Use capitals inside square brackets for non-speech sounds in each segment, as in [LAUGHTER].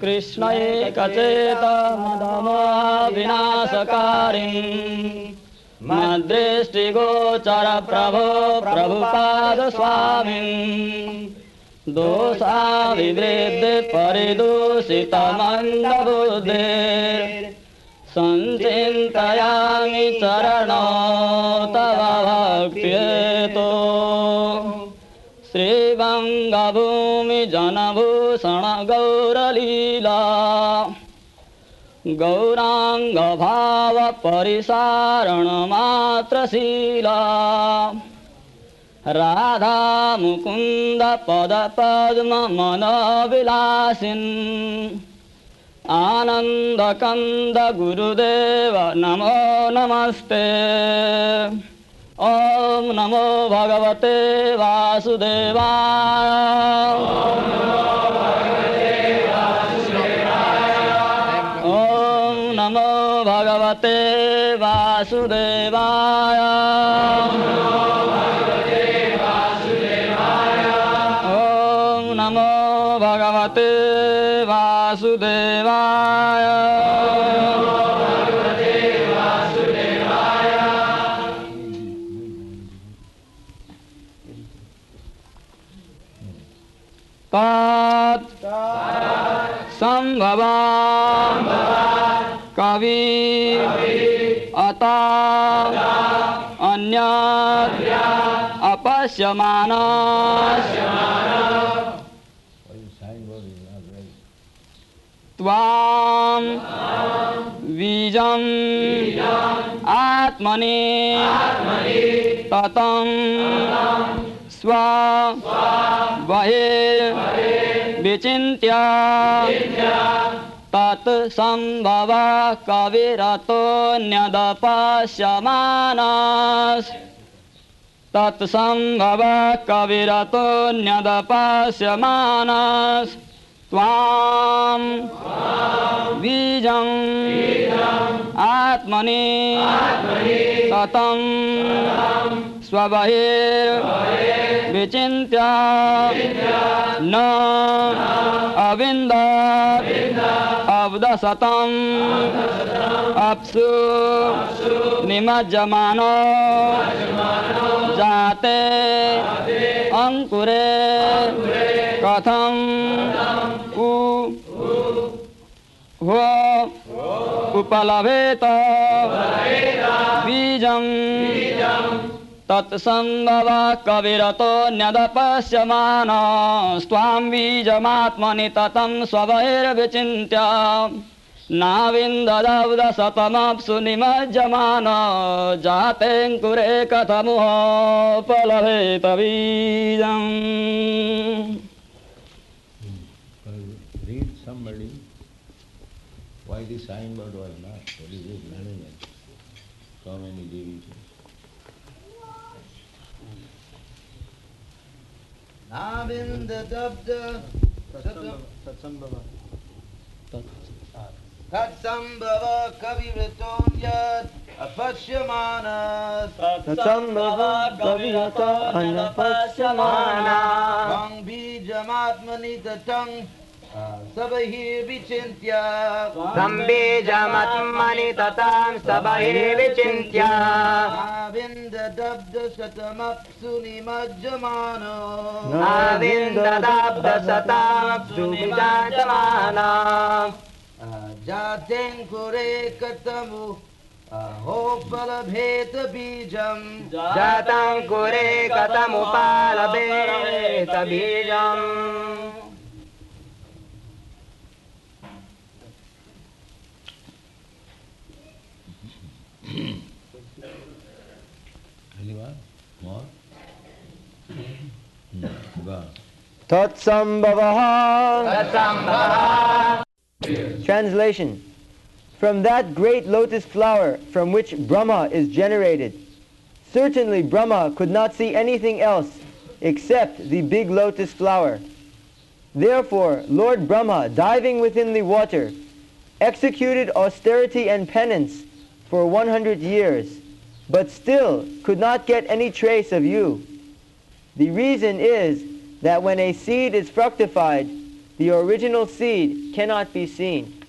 कृष्णैकचेत मदमो विनाशकारिं न प्रभो प्रभुपादस्वामिन् दोषा विदे परिदूषितमन्दबुद्धे सञ्चिन्तयामि चरण। श्रीवङ्गभूमि जनभूषण गौरलीला गौराङ्गभावपरिसारणमात्रशीला। राधा मुकुन्द पदपद्ममनविलासिन् आनन्दकन्द गुरुदेव नमो नमस्ते ॐ नमो भगवते वासुदेवाय। ॐ नमो भगवते वासुदेवाय सम्भवा कवि अता अन्यत् अपश्यमान त्वां बीजम् आत्मनि ततं स्व विचिन्त्य। विचिन्त्यात्सम् तत्सम्भव कविरतो न्यदपाश्यमानस त्वां बीजम् आत्मनि शतम् स्वबहिर्विचिन्त्य न अविन्द अब्दशतम् अप्सु निमज्जमानो जाते अङ्कुरे कथम् उ उपलभेत बीजम् तत्सङ्गव कविरतो न्यदपश्यमान स्वाम बीजमात्मनि ततं स्ववैर्विचिन्त्य नाविन्ददवदशतमप्सु निमज्जमान जातेऽङ्कुरे कथमुहोपलभेत बीजम् hmm. Read why the sign word was Abend dabda Tatsambhava Tatsambhava kavivaton yad apashyamana Tatsambhava kavivaton anapashyamana Vang bijamatmani tatang सबहिर्विचिन्त्य सम्बीजमत्मनि ततां सबहिर्विचिन्त्य आविन्ददब्दशतमप्सु निमज्जमानो आविन्ददब्दशतामप्सु निमज्जमाना जातें कुरे कतमु अहोपलभेत बीजम् जातं कतमुपालभेत बीजम् Tatsambhavaha. Translation From that great lotus flower from which Brahma is generated, certainly Brahma could not see anything else except the big lotus flower. Therefore, Lord Brahma, diving within the water, executed austerity and penance for 100 years, but still could not get any trace of you. The reason is that when a seed is fructified, the original seed cannot be seen.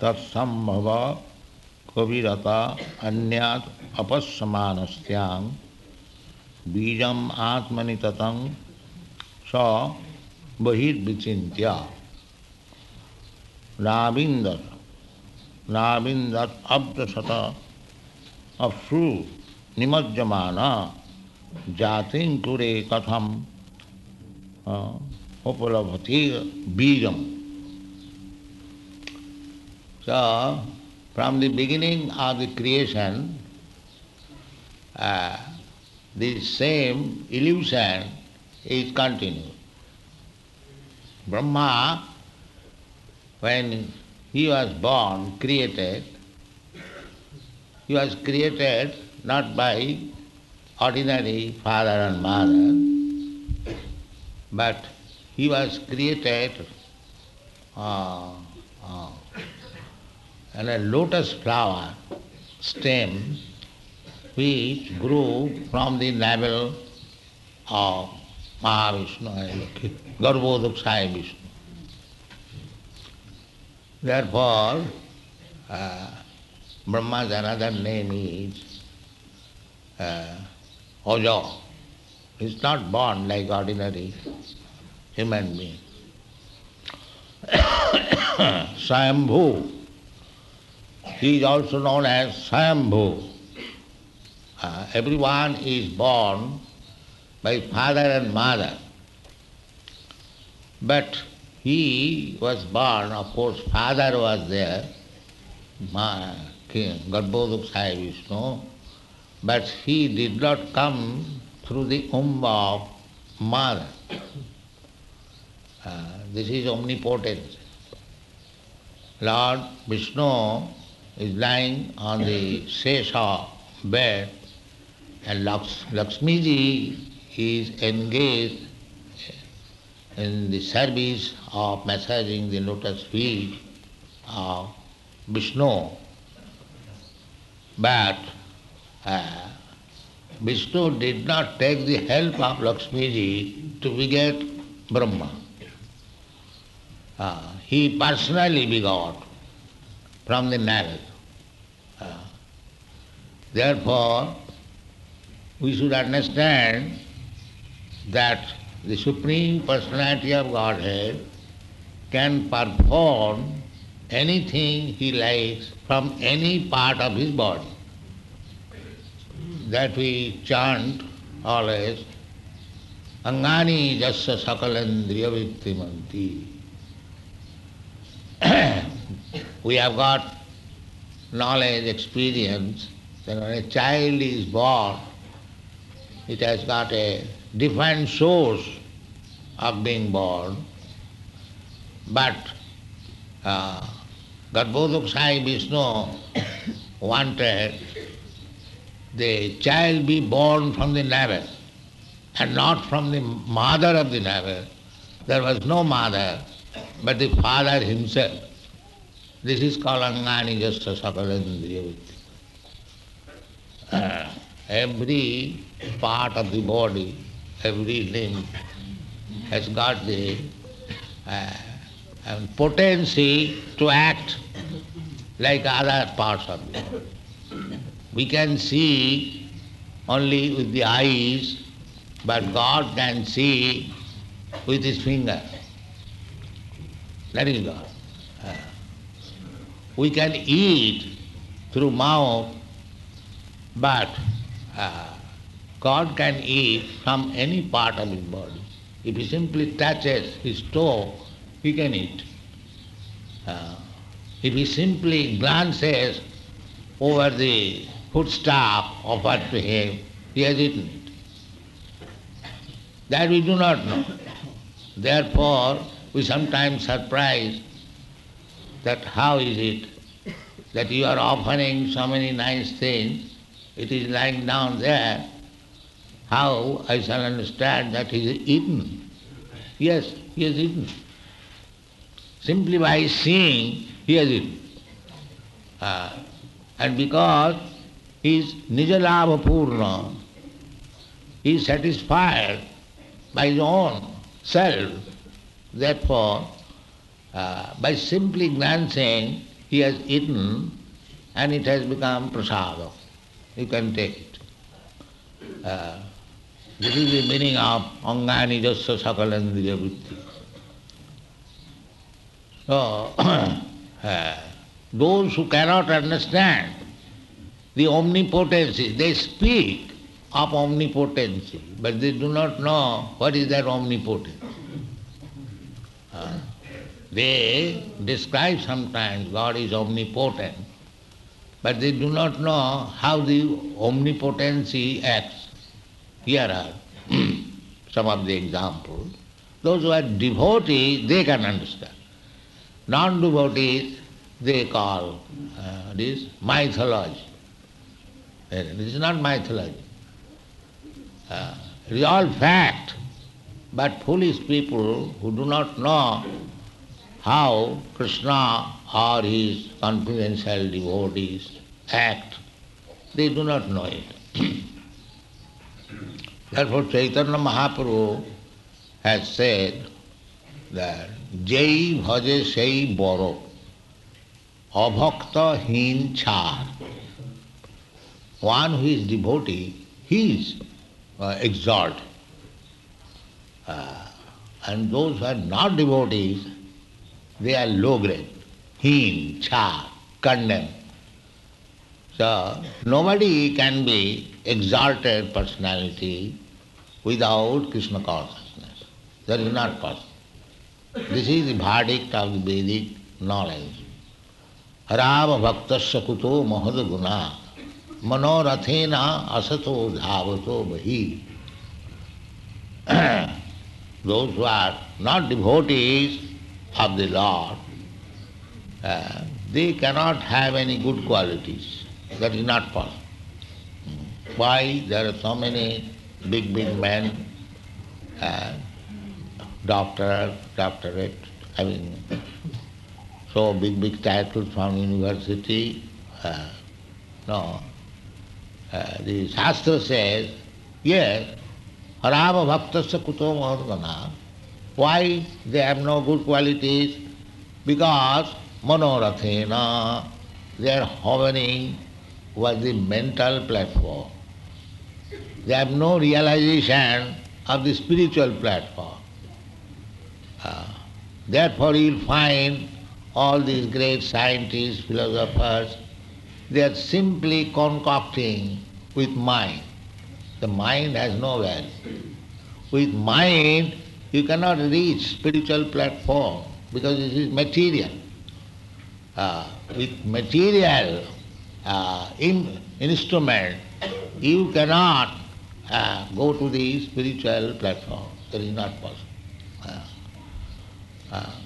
तत्संभव कविरता अन्यात अपस्यमानस्यां बीजम आत्मनि ततं स बहिर्विचिन्त्य नाविन्दर नाविन्दर अब्दशत अफ्रू निमज्जमान जातिं कुरे कथम उपलभति बीजम So, from the beginning of the creation, uh, the same illusion is continued. Brahma, when he was born, created, he was created not by ordinary father and mother, but he was created uh, uh, and a lotus flower stem which grew from the navel of Mahavishnu, Garbhodakshaya Vishnu. Therefore, uh, Brahma's another name is uh, Ojo. He's not born like ordinary human being. [COUGHS] Swayambhu he is also known as Swayambhu. Uh, everyone is born by father and mother. But he was born, of course, father was there, Garbhodakshaya Vishnu, but he did not come through the womb of mother. Uh, this is omnipotence. Lord Vishnu is lying on the Sesha bed and Laks- Lakshmiji is engaged in the service of massaging the lotus feet of Vishnu. But uh, Vishnu did not take the help of Lakshmiji to beget Brahma. Uh, he personally begot from the navel. Uh, therefore, we should understand that the Supreme Personality of Godhead can perform anything he likes from any part of his body. That we chant always, Angani jasya sakalendriya vittimanti. [CLEARS THROAT] we have got knowledge, experience, that when a child is born, it has got a different source of being born, but uh, Garbhodakshaya Vishnu wanted the child be born from the navel and not from the mother of the navel. There was no mother, but the father himself. This is called Angani Jasta Sakalendriya uh, Every part of the body, every limb has got the uh, um, potency to act like other parts of the. We can see only with the eyes, but God can see with his finger. That is God. We can eat through mouth, but uh, God can eat from any part of his body. If he simply touches his toe, he can eat. Uh, if he simply glances over the foodstuff offered to him, he has eaten it. That we do not know. Therefore, we sometimes surprise that how is it that you are offering so many nice things, it is lying down there, how I shall understand that he is eaten? Yes, he has eaten. Simply by seeing, he has it. Uh, and because is Nijalabha Purna. He is satisfied by his own self. Therefore, uh, by simply glancing, he has eaten and it has become prasada. You can take it. Uh, this is the meaning of Angani Jasya Sakalandriya Vritti. So, [CLEARS THROAT] uh, those who cannot understand the omnipotency, they speak of omnipotency, but they do not know what is that omnipotence. Uh, they describe sometimes God is omnipotent, but they do not know how the omnipotency acts. Here are [CLEARS THROAT] some of the examples. Those who are devotees, they can understand. Non-devotees, they call uh, this mythology. Uh, This is not mythology. Uh, it is all fact. But foolish people who do not know how Krishna or his confidential devotees act, they do not know it. [CLEARS THROAT] Therefore Chaitanya Mahaprabhu has said that Jai bhaje sei boro abhakta hin char. One who is devotee, he is uh, exalted. Uh, and those who are not devotees, they are low grade, heen, cha, condemned. So nobody can be exalted personality without Krishna consciousness. That is not possible. This is भाडिक of Vedic knowledge राम भक्त कुतो महद गुना मनोरथे न असतो धावतो बही those are not devotees of the lord they cannot have any good qualities that is not possible why there are so many big big man and doctor, doctorate, mean, so big, big titles from university. Uh, no. Uh, the Shastra says, yes, Harava bhaktasya kuto mahadgana. Why they have no good qualities? Because manorathena, they are hovering over the mental platform. They have no realization of the spiritual platform. Therefore you will find all these great scientists, philosophers, they are simply concocting with mind. The mind has no value. With mind, you cannot reach spiritual platform because it is material. Uh, with material uh, in, instrument, you cannot uh, go to the spiritual platform. That is not possible.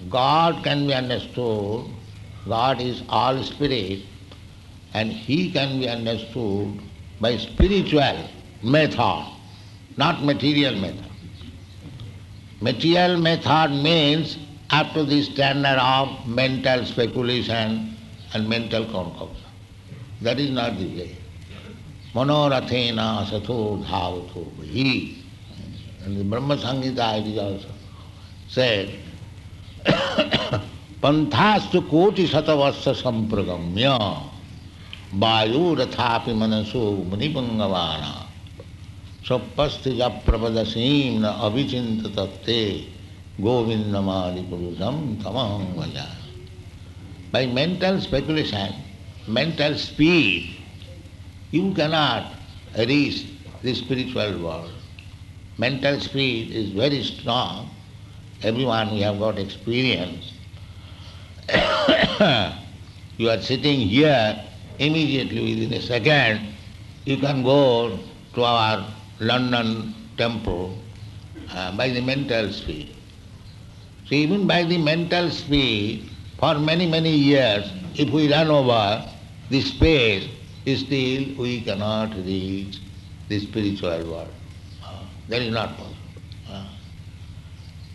God can be understood. God is all spirit, and He can be understood by spiritual method, not material method. Material method means up to the standard of mental speculation and mental concoction. That is not the way. Manorathena asatho dhavato bhi. And the Brahma Samhita it is also said, पंथास्तु कोटि शतवर्ष संप्रगम्य। वायु रथा मनसो मुनिपंगवान स्वस्थ या प्रबद सीम्न अभिचिंत तत्ते गोविंद मालि पुरुषम तमहंग by mental speculation mental speed you cannot reach the spiritual world mental speed is very strong Everyone we have got experience. [COUGHS] you are sitting here, immediately within a second, you can go to our London temple uh, by the mental speed. So even by the mental speed, for many, many years, if we run over the space, still we cannot reach the spiritual world. That is not possible.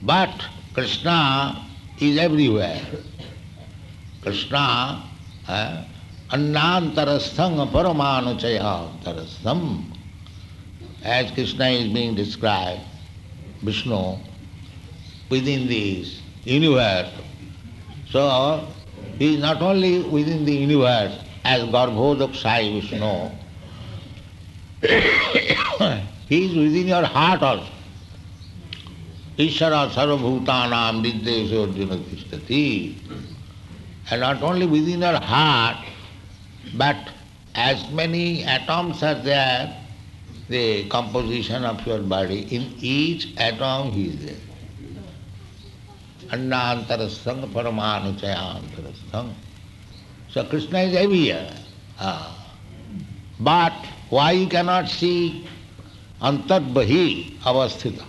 But Krishna is everywhere. Krishna, uh, Annantarasthang Paramanuchayantarastham. As Krishna is being described, Vishnu, within this universe. So, he is not only within the universe as Garbhodakshai Vishnu, [COUGHS] he is within your heart also. Ishara sarvabhutanam vidyesho arjuna tishtati. And not only within your heart, but as many atoms are there, the composition of your body, in each atom he is there. Annantarasthang paramanuchayantarasthang. So Krishna is everywhere. Ah. But why you cannot see antarbhahi avasthita?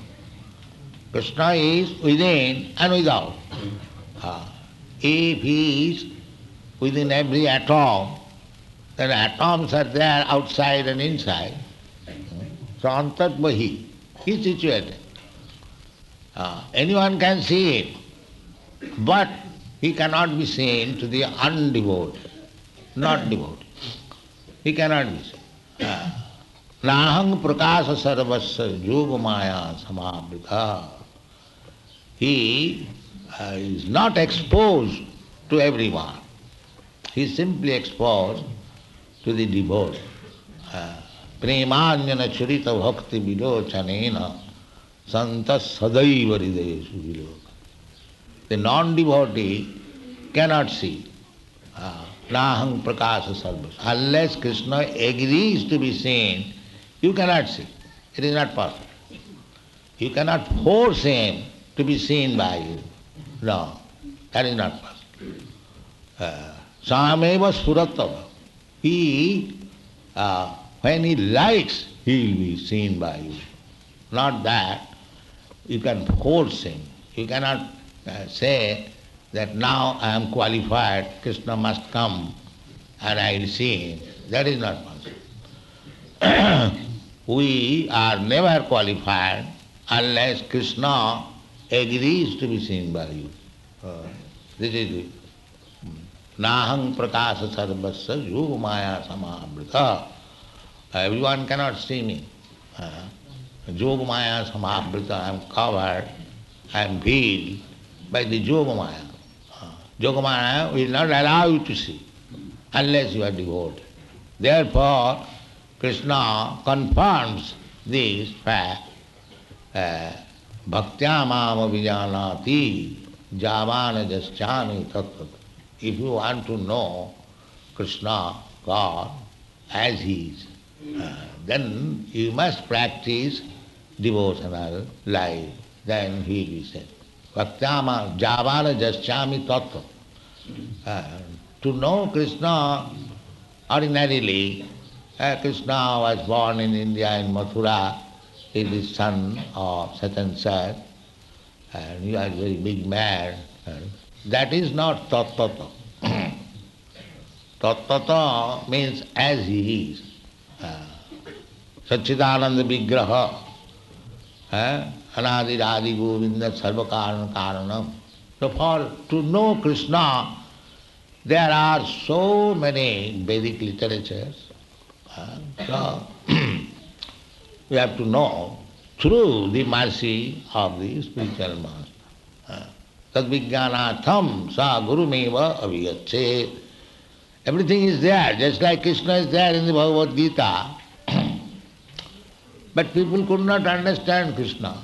Krishna is within and without. Ah. If he is within every atom, then atoms are there outside and inside. So antarbhahi, he is situated. Ah. anyone can see it, but he cannot be seen to the undevoted, not devoted. He cannot be seen. Ah. Nahang prakasa sarvasya yoga maya samavrita. He uh, is not exposed to everyone. He is simply exposed to the devoted. Uh, Premanyana charita bhakti vidochanena santas sadaiva hridayeshu viloka. The non-devotee cannot see. Uh, Nahang prakasa sarvasya. Unless Krishna agrees to be seen, you cannot see. It is not possible. You cannot force him to be seen by you. No, that is not possible. Uh, Sameva Suratava. He, uh, when he likes, he will be seen by you. Not that you can force him. You cannot uh, say that now I am qualified, Krishna must come and I will see him. That is not possible. [CLEARS THROAT] we are never qualified unless Krishna agrees to be seen by you. Uh, this is it. Nahang prakasa sarvasya yoga maya samavrita. Everyone cannot see me. Uh, yoga maya samavrita, I am covered, I am veiled by the yoga maya. Uh, yoga maya will not allow you to see unless you are devoted. Therefore, Krishna confirms this fact. Uh, Bhaktya mama vijanati javana jaschami tattva. If you want to know Krishna, God, as He is, uh, then you must practice devotional life. Then He will be said. Bhaktya javana jaschami tattva. Uh, to know Krishna ordinarily, uh, Krishna was born in India, in Mathura, he is son of such and such, and he was a very big man. That is not tattata. [COUGHS] tattata means as he is. Uh, Satchidananda Vigraha, uh, Anadi Radhi Govinda Sarva Karana Karanam. So for to know Krishna, there are so many Vedic literatures. Uh, so we have to know through the mercy of the spiritual master. Tad vijnanatham sa gurumeva aviyachet. Everything is there, just like Krishna is there in the Bhagavad Gita. [CLEARS THROAT] but people could not understand Krishna.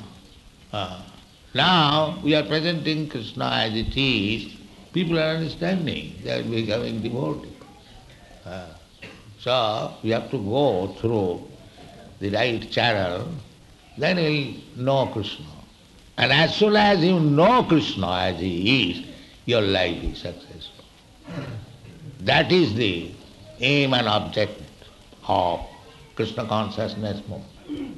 Now we are presenting Krishna as it is, people are understanding, they are becoming devoted. Uh, so we have to go through the right channel, then you will know Krishna. And as soon as you know Krishna as he is, your life is successful. That is the aim and object of Krishna consciousness movement.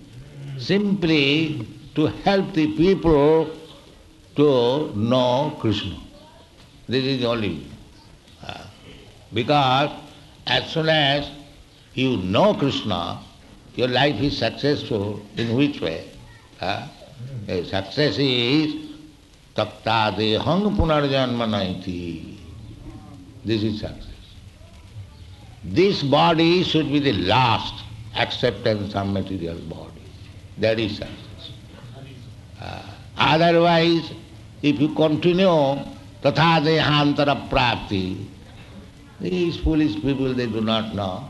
Simply to help the people to know Krishna. This is the only uh, Because as soon as you know Krishna, your life is successful in which way? Uh, success is takta dehang punarjanma naiti. This is success. this body should be the last acceptance of material body. That is success. Uh, otherwise, if you continue tatha dehantara prapti, these foolish people, they do not know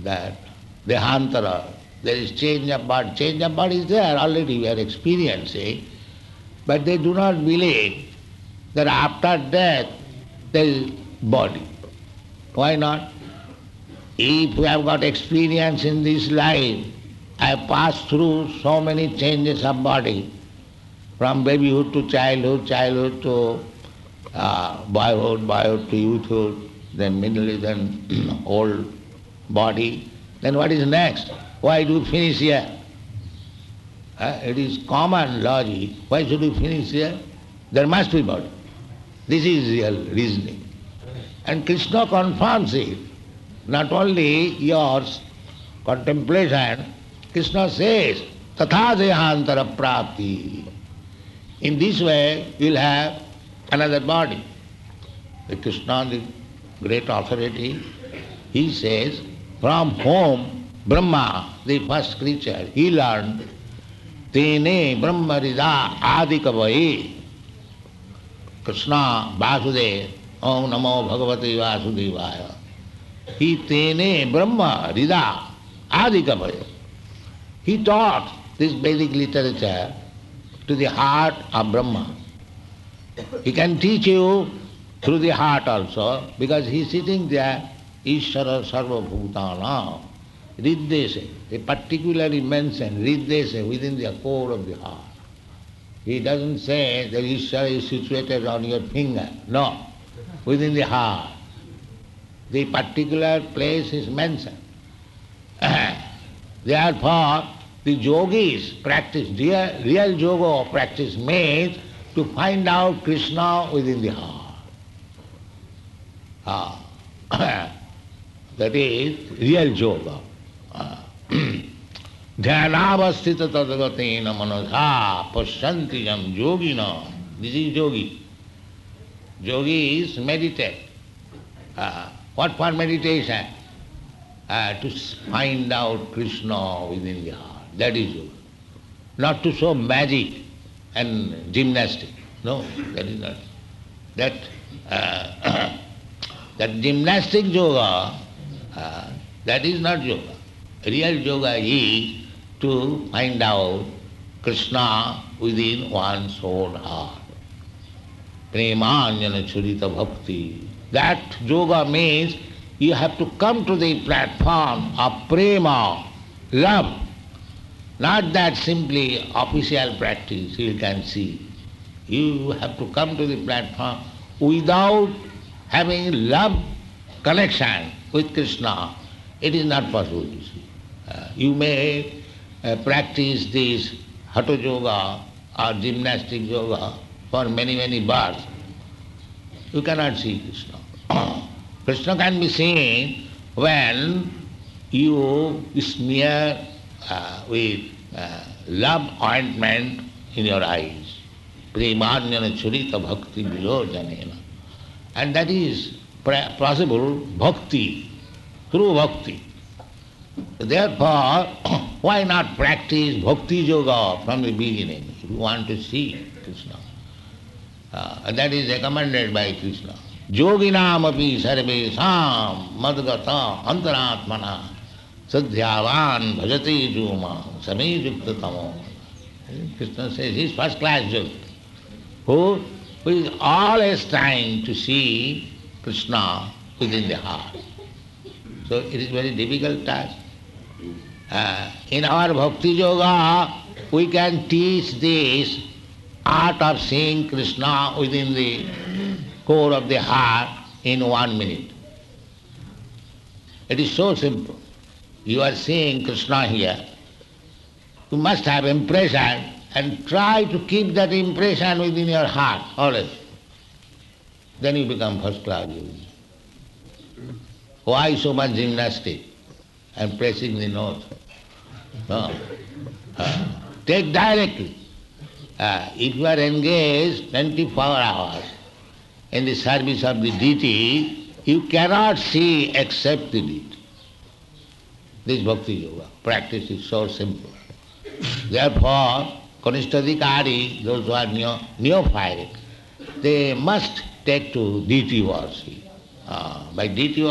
that dehantara, there is change of body. Change of body is there, already we are experiencing, but they do not believe that after death there is body. Why not? If we have got experience in this life, I have passed through so many changes of body, from babyhood to childhood, childhood to uh, boyhood, boyhood to youthhood, then middle, then [CLEARS THROAT] old body. Then what is next? Why do we finish here? Uh, it is common logic. Why should we finish here? There must be body. This is real reasoning. And Krishna confirms it. Not only yours contemplation, Krishna says, Tatha dehantara prapti. In this way, you will have another body. The Krishna, the great authority, he says, from whom Brahma, the first creature, he learned, Tene Brahma Rida Adikavaye. Krishna Vasudev, Om Namo Bhagavate Vasudevaya. He Tene Brahma Rida Adikavaye. He taught this Vedic literature to the heart of Brahma. He can teach you through the heart also, because he is sitting there, Ishvara Sarva Bhutana, Riddese, they particularly mention Riddese within the core of the heart. He doesn't say that Ishvara is situated on your finger. No, within the heart. The particular place is mentioned. [COUGHS] Therefore, the yogis practice, real, real yoga practice means to find out Krishna within the heart. Ah. [COUGHS] [COUGHS] That is real yoga ध्यानावस्थित तदगत न मनोधा पश्यंति यम योगी न this is yogi yogi is meditate what for meditation to find out Krishna within that is yoga not to show magic and gymnastic no that is not that that gymnastic yoga uh, that is not yoga. Real yoga is to find out Krishna within one's own heart. Premanjana Churita Bhakti. That yoga means you have to come to the platform of prema, love. Not that simply official practice you can see. You have to come to the platform without having love connection with Krishna. It is not possible to see. Uh, you may uh, practice this hatha yoga or gymnastic yoga for many, many births. You cannot see Krishna. [CLEARS THROAT] Krishna can be seen when you smear uh, with uh, love ointment in your eyes. Premanyana churita bhakti vilojanena. And that is possible bhakti, through bhakti. Therefore, why not practice bhakti yoga from the beginning if you want to see Krishna? Uh, that is recommended by Krishna. Yoginamapi sarvesam madgata antaratmana sadhyavan bhajati juma sami yuktatamo. Krishna says he is first class yogi who, who is always trying to see Krishna within the heart. So it is very difficult task. Uh, in our bhakti yoga, we can teach this art of seeing Krishna within the core of the heart in one minute. It is so simple. You are seeing Krishna here. You must have impression and try to keep that impression within your heart always. Then you become first class yogi. Why so much gymnastic and pressing the notes? No. Uh, take directly. Uh, if you are engaged 24 hours in the service of the deity, you cannot see except the deity. This bhakti yoga practice is so simple. Therefore, Kanishtadikari, those who are neo, they must take to deity. Uh, by deity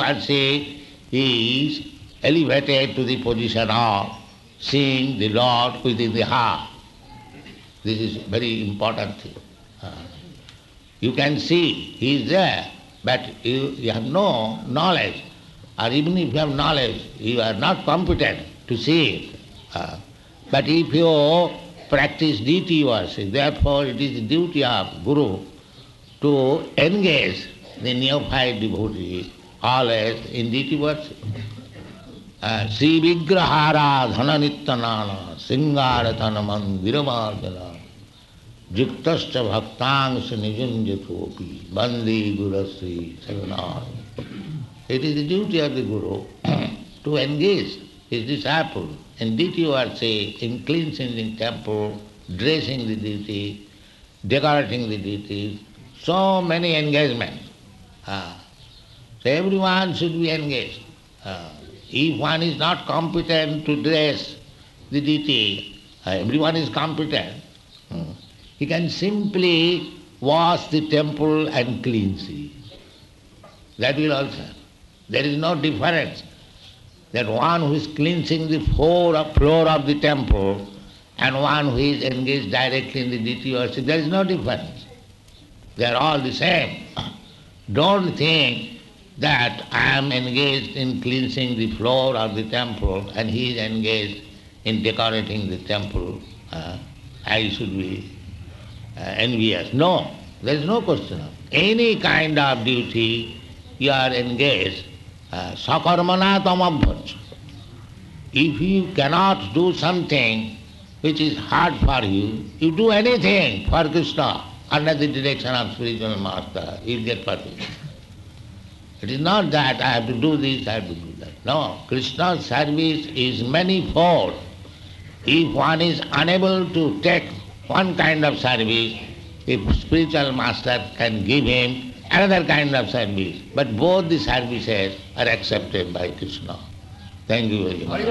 he is elevated to the position of seeing the Lord within the heart. This is very important thing. Uh, you can see he is there, but you, you have no knowledge, or even if you have knowledge, you are not competent to see it. Uh, but if you practice deity worship, therefore it is the duty of Guru to engage the neophyte devotee always in deity worship. श्री विग्रहाराधन नित्यनान सिंगारतन मंदिरमार्जना युक्त भक्तांश निजुंजतोपि बंदी गुरश्री शरणाथ It is the duty of the Guru [CLEARS THROAT] to engage his disciple in deity worship, in cleansing the temple, dressing the deity, decorating the deity, so many engagements. Ah. So everyone should be engaged. Ah. If one is not competent to dress the deity, uh, everyone is competent. Hmm. He can simply wash the temple and cleanse it. That will also. There is no difference that one who is cleansing the floor of, floor of the temple and one who is engaged directly in the deity worship, there is no difference. They are all the same. Don't think that I am engaged in cleansing the floor of the temple and he is engaged in decorating the temple. Uh, I should be uh, envious. No, there is no question of any kind of duty you are engaged. Uh, sakarmana tamabhaja. If you cannot do something which is hard for you, you do anything for Krishna under the direction of spiritual master, you get permission. It is not that I have to do this, I have to do that. No, Krishna's service is manifold. If one is unable to take one kind of service, if spiritual master can give him another kind of service, but both the services are accepted by Krishna. Thank you very much.